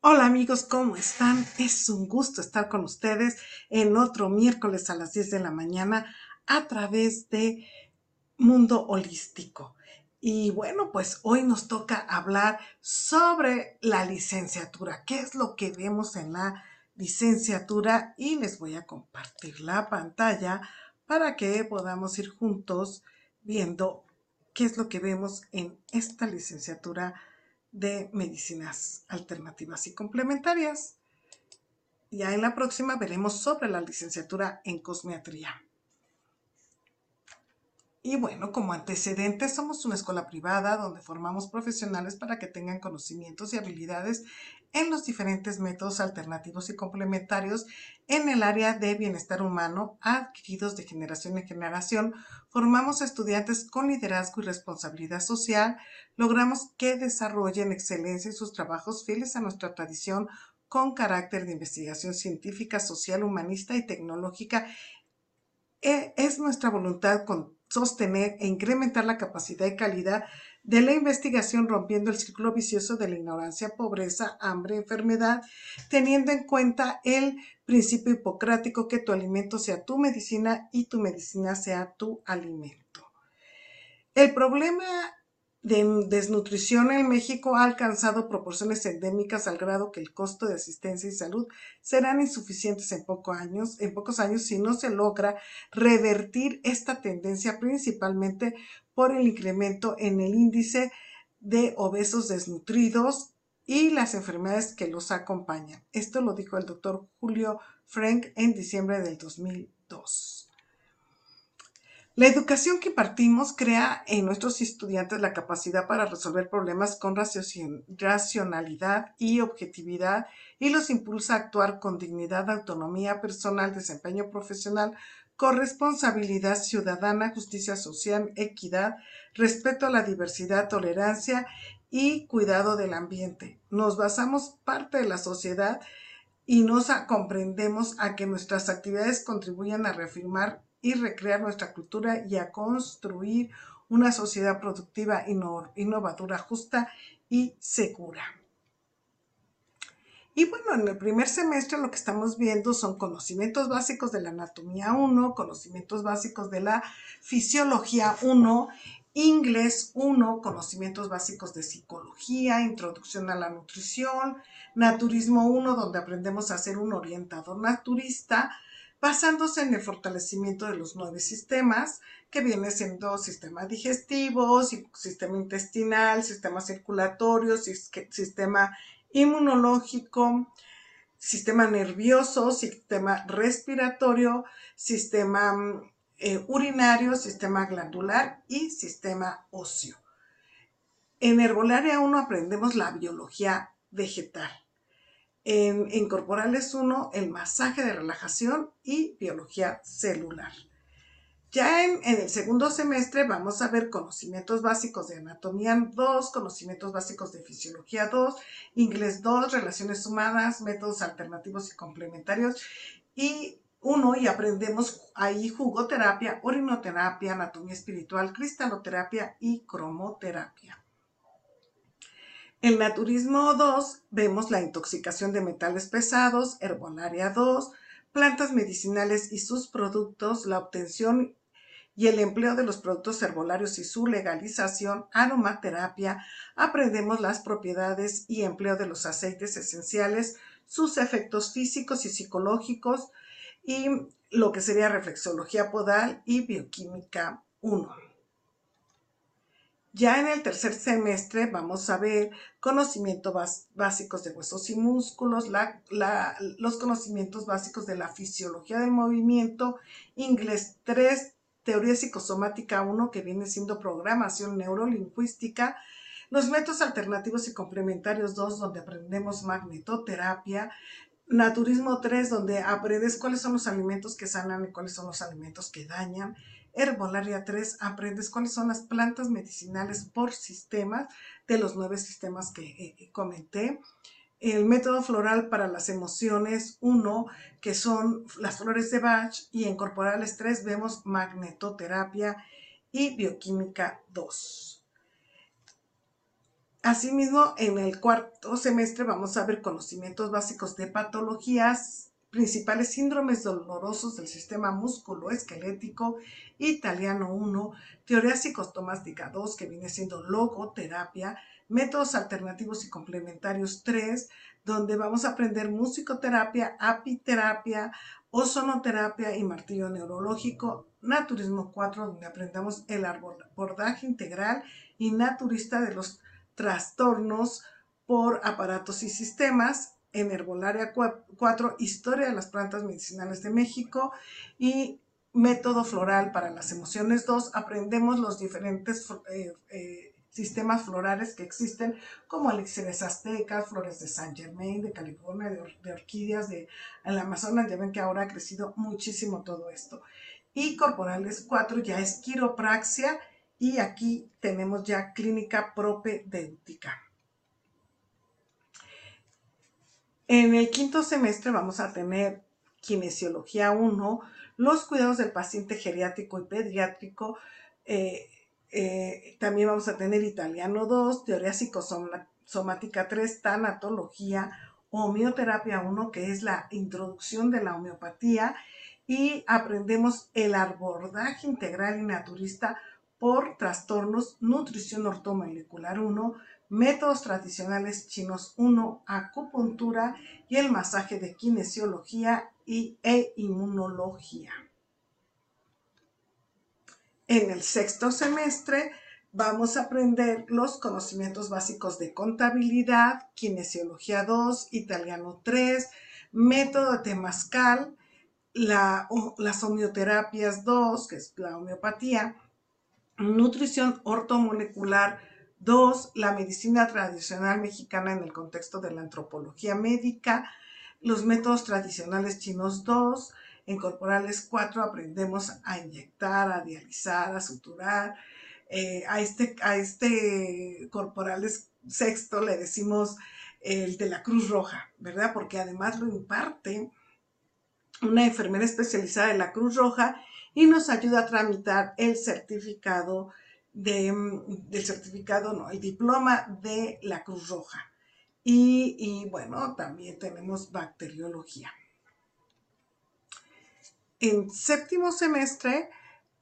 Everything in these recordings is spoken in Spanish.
Hola amigos, ¿cómo están? Es un gusto estar con ustedes en otro miércoles a las 10 de la mañana a través de Mundo Holístico. Y bueno, pues hoy nos toca hablar sobre la licenciatura. ¿Qué es lo que vemos en la licenciatura? Y les voy a compartir la pantalla para que podamos ir juntos viendo qué es lo que vemos en esta licenciatura de medicinas alternativas y complementarias. Ya en la próxima veremos sobre la licenciatura en cosmiatría. Y bueno, como antecedentes, somos una escuela privada donde formamos profesionales para que tengan conocimientos y habilidades en los diferentes métodos alternativos y complementarios en el área de bienestar humano adquiridos de generación en generación. Formamos estudiantes con liderazgo y responsabilidad social. Logramos que desarrollen excelencia en sus trabajos fieles a nuestra tradición con carácter de investigación científica, social, humanista y tecnológica. E, es nuestra voluntad con sostener e incrementar la capacidad y calidad de la investigación rompiendo el ciclo vicioso de la ignorancia, pobreza, hambre, enfermedad, teniendo en cuenta el principio hipocrático que tu alimento sea tu medicina y tu medicina sea tu alimento. El problema de desnutrición en México ha alcanzado proporciones endémicas al grado que el costo de asistencia y salud serán insuficientes en, años, en pocos años si no se logra revertir esta tendencia principalmente por el incremento en el índice de obesos desnutridos y las enfermedades que los acompañan. Esto lo dijo el doctor Julio Frank en diciembre del 2002. La educación que impartimos crea en nuestros estudiantes la capacidad para resolver problemas con racionalidad y objetividad y los impulsa a actuar con dignidad, autonomía personal, desempeño profesional, corresponsabilidad ciudadana, justicia social, equidad, respeto a la diversidad, tolerancia y cuidado del ambiente. Nos basamos parte de la sociedad y nos comprendemos a que nuestras actividades contribuyan a reafirmar y recrear nuestra cultura y a construir una sociedad productiva, innovadora, justa y segura. Y bueno, en el primer semestre lo que estamos viendo son conocimientos básicos de la anatomía 1, conocimientos básicos de la fisiología 1, inglés 1, conocimientos básicos de psicología, introducción a la nutrición, naturismo 1, donde aprendemos a ser un orientador naturista, basándose en el fortalecimiento de los nueve sistemas, que viene siendo sistema digestivo, sistema intestinal, sistema circulatorio, sistema inmunológico, sistema nervioso, sistema respiratorio, sistema eh, urinario, sistema glandular y sistema óseo. En herbolaria 1 aprendemos la biología vegetal. En, Corporales 1, el masaje de relajación y biología celular. Ya en, en, el segundo semestre vamos a ver conocimientos básicos de anatomía 2, conocimientos básicos de fisiología 2, inglés 2, relaciones humanas, métodos alternativos y complementarios y uno y aprendemos ahí jugoterapia, orinoterapia, anatomía espiritual, cristaloterapia y cromoterapia. En Naturismo 2 vemos la intoxicación de metales pesados, Herbolaria 2, plantas medicinales y sus productos, la obtención y el empleo de los productos herbolarios y su legalización, aromaterapia, aprendemos las propiedades y empleo de los aceites esenciales, sus efectos físicos y psicológicos y lo que sería reflexología podal y bioquímica 1. Ya en el tercer semestre vamos a ver conocimientos básicos de huesos y músculos, los conocimientos básicos de la fisiología del movimiento, inglés 3, teoría psicosomática 1, que viene siendo programación neurolingüística, los métodos alternativos y complementarios 2, donde aprendemos magnetoterapia, naturismo 3, donde aprendes cuáles son los alimentos que sanan y cuáles son los alimentos que dañan, herbolaria 3, aprendes cuáles son las plantas medicinales por sistemas de los nueve sistemas que eh, comenté, el método floral para las emociones 1, que son las flores de Bach, y en corporales 3 vemos magnetoterapia y bioquímica 2. Asimismo, en el cuarto semestre vamos a ver conocimientos básicos de patologías, principales síndromes dolorosos del sistema músculo-esquelético, italiano 1, teoría psicostomástica 2, que viene siendo logoterapia, métodos alternativos y complementarios 3, donde vamos a aprender musicoterapia, apiterapia, ozonoterapia y martillo neurológico, naturismo 4, donde aprendamos el abordaje integral y naturista de los trastornos por aparatos y sistemas, en Herbolaria 4, Historia de las Plantas Medicinales de México y Método Floral para las Emociones 2, aprendemos los diferentes eh, eh, sistemas florales que existen, como elixires aztecas, flores de Saint Germain, de California, de, orquídeas, de el Amazonas, ya ven que ahora ha crecido muchísimo todo esto. Y corporales 4 ya es quiropraxia y aquí tenemos ya clínica propedéutica. En el quinto semestre vamos a tener kinesiología 1, los cuidados del paciente geriátrico y pediátrico, eh, eh, también vamos a tener italiano 2, teoría psicosomática 3, tanatología, homeoterapia 1, que es la introducción de la homeopatía, y aprendemos el abordaje integral y naturista por trastornos, nutrición ortomolecular 1, métodos tradicionales chinos 1, acupuntura y el masaje de kinesiología y, e inmunología. En el sexto semestre vamos a aprender los conocimientos básicos de contabilidad, kinesiología 2, italiano 3, método de Temascal, las homeoterapias 2, que es la homeopatía, nutrición ortomolecular 2, la medicina tradicional mexicana en el contexto de la antropología médica, los métodos tradicionales chinos 2, en corporales 4 aprendemos a inyectar, a dializar, a suturar. Eh, a, este, a este corporales sexto le decimos el de la Cruz Roja, ¿verdad? Porque además lo imparte una enfermera especializada de la Cruz Roja y nos ayuda a tramitar el certificado de, del certificado, no, el diploma de la Cruz Roja. Y, y bueno, también tenemos bacteriología. En séptimo semestre,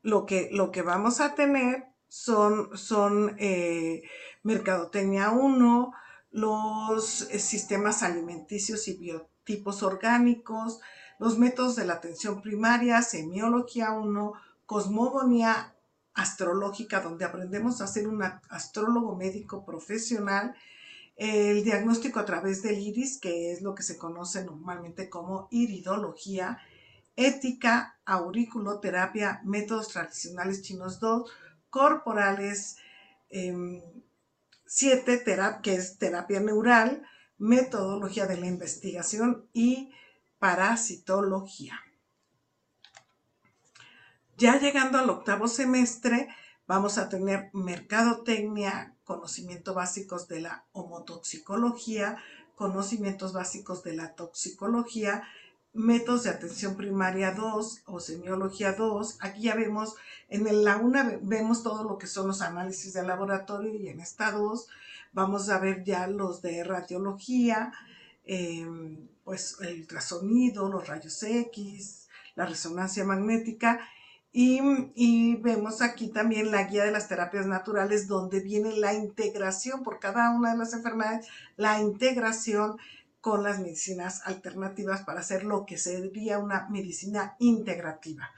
lo que, lo que vamos a tener son, son eh, Mercadotecnia 1, los sistemas alimenticios y biotipos orgánicos, los métodos de la atención primaria, semiología 1, cosmogonía astrológica, donde aprendemos a ser un astrólogo médico profesional, el diagnóstico a través del iris, que es lo que se conoce normalmente como iridología, ética, auriculoterapia, métodos tradicionales chinos 2, corporales 7, em, que es terapia neural, metodología de la investigación y parasitología. Ya llegando al octavo semestre, vamos a tener mercadotecnia, conocimientos básicos de la homotoxicología, conocimientos básicos de la toxicología métodos de atención primaria 2 o semiología 2. Aquí ya vemos, en la 1 vemos todo lo que son los análisis de laboratorio y en esta 2 vamos a ver ya los de radiología, em, pues el ultrasonido, los rayos X, la resonancia magnética. Y, y, vemos aquí también la guía de las terapias naturales donde viene la integración por cada una de las enfermedades, la integración con las medicinas alternativas para hacer lo que sería una medicina integrativa.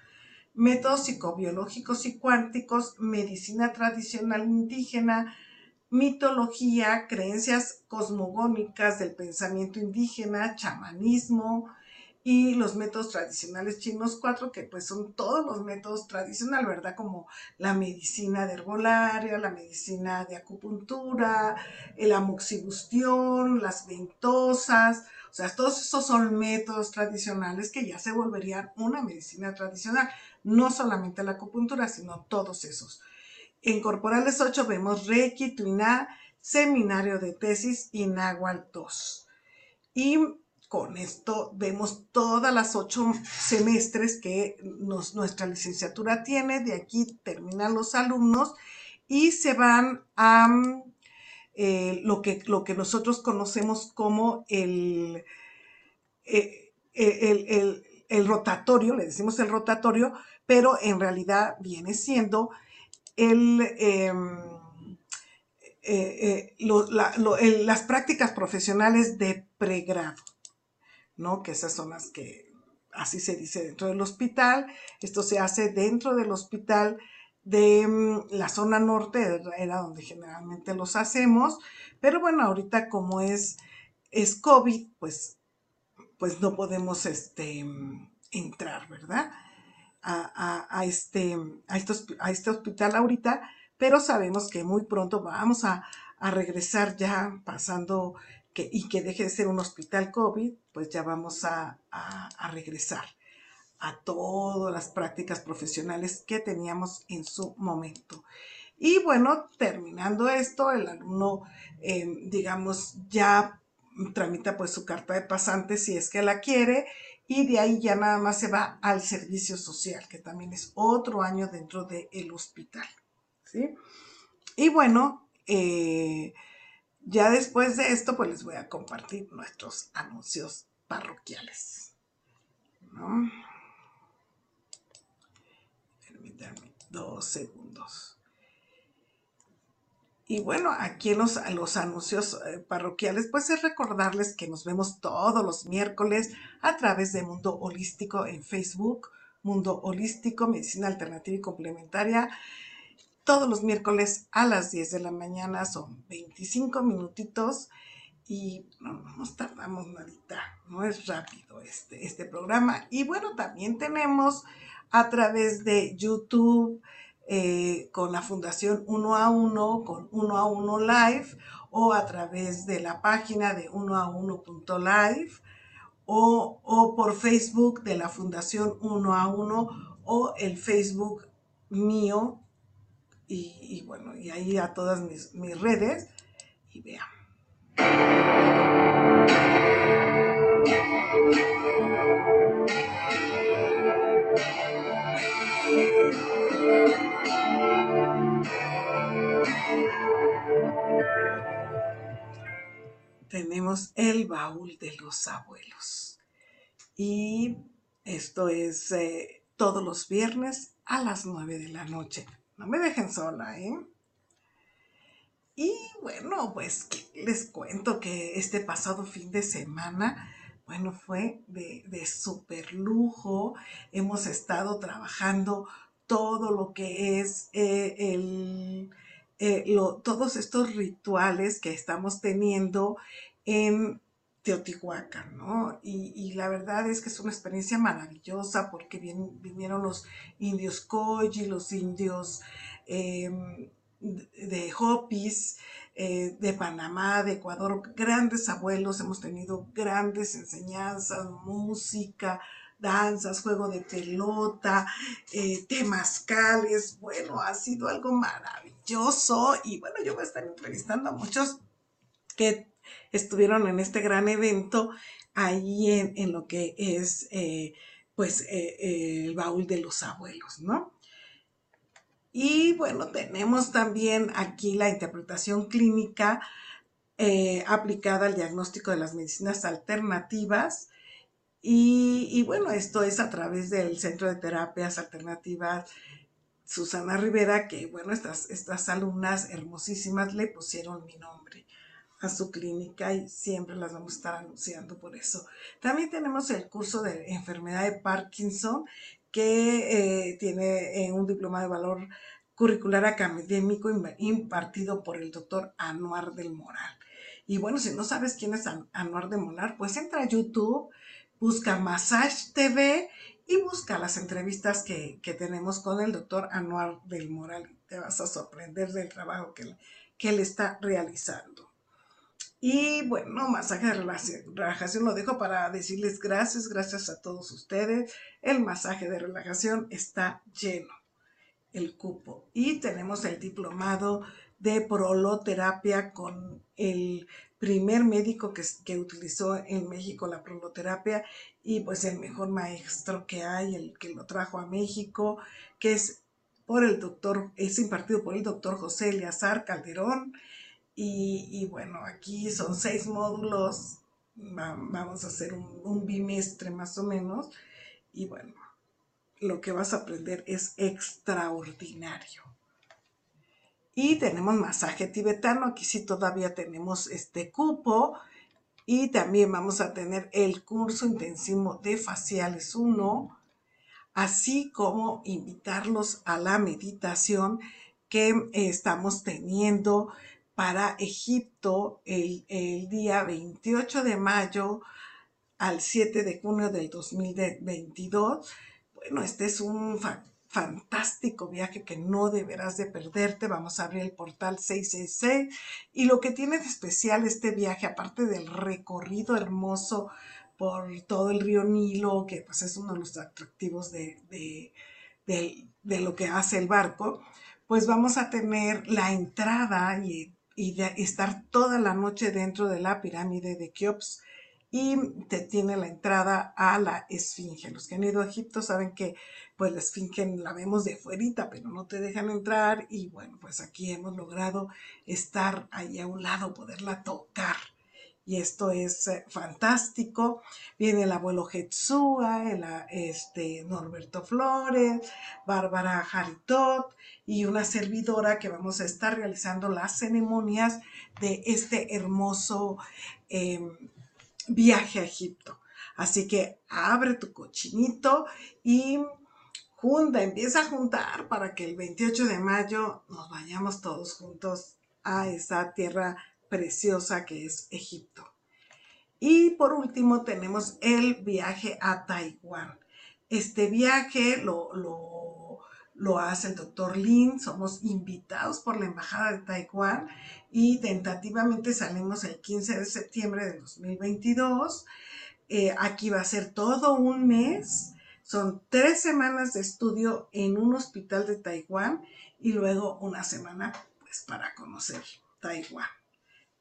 Métodos psicobiológicos y cuánticos, medicina tradicional indígena, mitología, creencias cosmogónicas del pensamiento indígena, chamanismo, y los métodos tradicionales chinos cuatro, que pues son todos los métodos tradicionales, ¿verdad? Como la medicina de herbolaria, la medicina de acupuntura, el amoxibustión, las ventosas, o sea, todos esos son métodos tradicionales que ya se volverían una medicina tradicional, no solamente la acupuntura, sino todos esos. En Corporales 8 vemos Reiki, Tuiná, Seminario de Tesis y Nahual 2. Y con esto vemos todas las ocho semestres que nuestra licenciatura tiene. De aquí terminan los alumnos y se van a eh, lo, que, lo que nosotros conocemos como el, eh, el, el, rotatorio, le decimos el rotatorio, pero en realidad viene siendo Em, eh, las prácticas profesionales de pregrado. ¿no? Que esas son las que, así se dice dentro del hospital. Esto se hace dentro del hospital de mm, la zona norte, era donde generalmente los hacemos, pero bueno, ahorita como es, es COVID, pues, pues no podemos este, entrar, ¿verdad? A, este, a, a este hospital ahorita, pero sabemos que muy pronto vamos a, regresar ya pasando y que deje de ser un hospital COVID, pues ya vamos a, regresar a todas las prácticas profesionales que teníamos en su momento. Y bueno, terminando esto, el alumno, eh, digamos, ya tramita pues su carta de pasante si es que la quiere y de ahí ya nada más se va al servicio social, que también es otro año dentro del hospital. ¿sí? Y bueno, eh, ya después de esto, pues les voy a compartir nuestros anuncios parroquiales. ¿no? Permítanme dos segundos. Y bueno, aquí en los, los anuncios eh, parroquiales, pues es recordarles que nos vemos todos los miércoles a través de Mundo Holístico en Facebook, Mundo Holístico, Medicina Alternativa y Complementaria todos los miércoles a las 10 de la mañana, son 25 minutitos y no nos tardamos nadita, no es rápido este, este programa. Y bueno, también tenemos a través de YouTube eh, con la Fundación Uno a Uno, con Uno a Uno Live, o a través de la página de uno a uno.live, o, o por Facebook de la Fundación Uno a Uno, o el Facebook mío y, bueno, y ahí a todas mis, redes y vean. Tenemos el baúl de los abuelos. Y esto es eh, todos los viernes a las 9 de la noche. No me dejen sola, ¿eh? Y bueno, pues les cuento que este pasado fin de semana, bueno, fue de, de súper lujo. Hemos estado trabajando todo lo que es eh, el, eh, todos estos rituales que estamos teniendo en Teotihuacán, ¿no? Y, la verdad es que es una experiencia maravillosa porque vinieron los indios Koji, los indios em, de Hopis, eh, de Panamá, de Ecuador, grandes abuelos, hemos tenido grandes enseñanzas, música, danzas, juego de pelota, eh, temascales, bueno, ha sido algo maravilloso y bueno, yo voy a estar entrevistando a muchos que estuvieron en este gran evento ahí en, lo que es eh, pues eh, eh, el baúl de los abuelos, ¿no? Y bueno, tenemos también aquí la interpretación clínica aplicada al diagnóstico de las medicinas alternativas. Y, bueno, esto es a través del Centro de Terapias Alternativas Susana Rivera, que bueno, estas, estas alumnas hermosísimas le pusieron mi nombre a su clínica y siempre las vamos a estar anunciando por eso. También tenemos el curso de enfermedad de Parkinson que eh, tiene eh, un diploma de valor curricular académico impartido por el doctor Anuar del Moral. Y bueno, si no sabes quién es Anuar del Moral, pues entra a YouTube, busca Massage TV y busca las entrevistas que, tenemos con el doctor Anuar del Moral. Te vas a sorprender del trabajo que, que él está realizando. Y bueno, masaje de relajación lo dejo para decirles gracias, gracias a todos ustedes. El masaje de relajación está lleno, el cupo. Y tenemos el diplomado de proloterapia con el primer médico que, que, utilizó en México la proloterapia y pues el mejor maestro que hay, el que lo trajo a México, que es por el doctor, es impartido por el doctor José Eleazar Calderón. Y, bueno, aquí son seis módulos, vamos a hacer un bimestre más o menos. Y bueno, lo que vas a aprender es extraordinario. Y tenemos masaje tibetano, aquí sí todavía tenemos este cupo. Y también vamos a tener el curso intensivo de faciales 1, así como invitarlos a la meditación que estamos teniendo para Egipto el, el, día 28 de mayo al 7 de junio del 2022. Bueno, este es un fantástico viaje que no deberás de perderte. Vamos a abrir el portal 666 y lo que tiene de especial este viaje, aparte del recorrido hermoso por todo el río Nilo, que pues es uno de los atractivos de, de, lo que hace el barco, pues vamos a tener la entrada y, y de estar toda la noche dentro de la pirámide de Keops y te tiene la entrada a la esfinge. Los que han ido a Egipto saben que pues la esfinge la vemos de fuerita, pero no te dejan entrar y bueno, pues aquí hemos logrado estar ahí a un lado, poderla tocar. Y esto es eh, fantástico. Viene el abuelo Jetsúa, el, este, Norberto Flores, Bárbara Jaritot y una servidora que vamos a estar realizando las ceremonias de este hermoso em, viaje a Egipto. Así que abre tu cochinito y junta, empieza a juntar para que el 28 de mayo nos vayamos todos juntos a esa tierra preciosa que es Egipto. Y por último tenemos el viaje a Taiwán. Este viaje lo, lo, lo hace el doctor Lin, somos invitados por la Embajada de Taiwán y tentativamente salimos el 15 de septiembre de 2022. Eh, aquí va a ser todo un mes. Son tres semanas de estudio en un hospital de Taiwán y luego una semana pues para conocer Taiwán.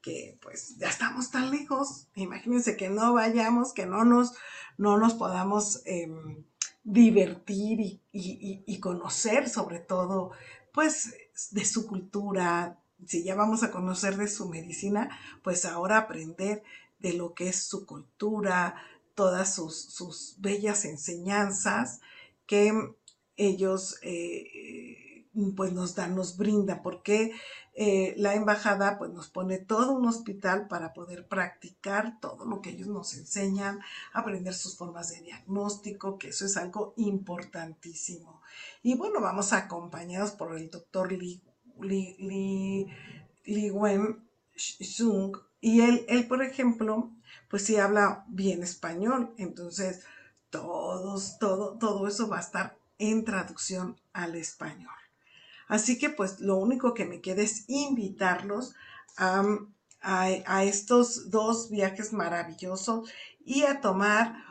Que pues ya estamos tan lejos. Imagínense que no vayamos, que no nos, no nos podamos em, divertir y, conocer sobre todo pues de su cultura, si ya vamos a conocer de su medicina, pues ahora aprender de lo que es su cultura, todas sus, bellas enseñanzas que ellos eh, pues nos dan, nos brindan, porque eh, la embajada pues nos pone todo un hospital para poder practicar todo lo que ellos nos enseñan, aprender sus formas de diagnóstico, que eso es algo importantísimo. Y bueno, vamos acompañados por el doctor Li Li, Li, Wen Xung, y él, él, por ejemplo, pues sí habla bien español, entonces todos, todo, todo eso va a estar en traducción al español. Así que pues lo único que me queda es invitarlos a, a estos dos viajes maravillosos y a tomar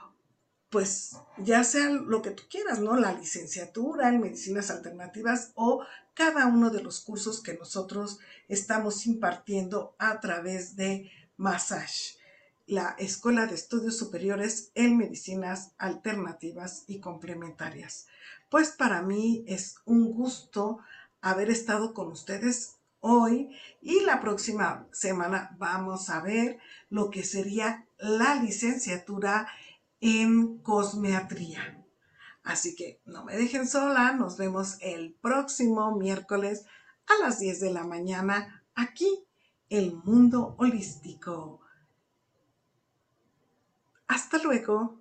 pues ya sea lo que tú quieras, ¿no? La licenciatura en medicinas alternativas o cada uno de los cursos que nosotros estamos impartiendo a través de Massage, la Escuela de Estudios Superiores en Medicinas Alternativas y Complementarias. Pues para mí es un gusto haber estado con ustedes hoy y la próxima semana vamos a ver lo que sería la licenciatura en cosmeatría. Así que no me dejen sola, nos vemos el próximo miércoles a las 10 de la mañana aquí, El Mundo Holístico. Hasta luego.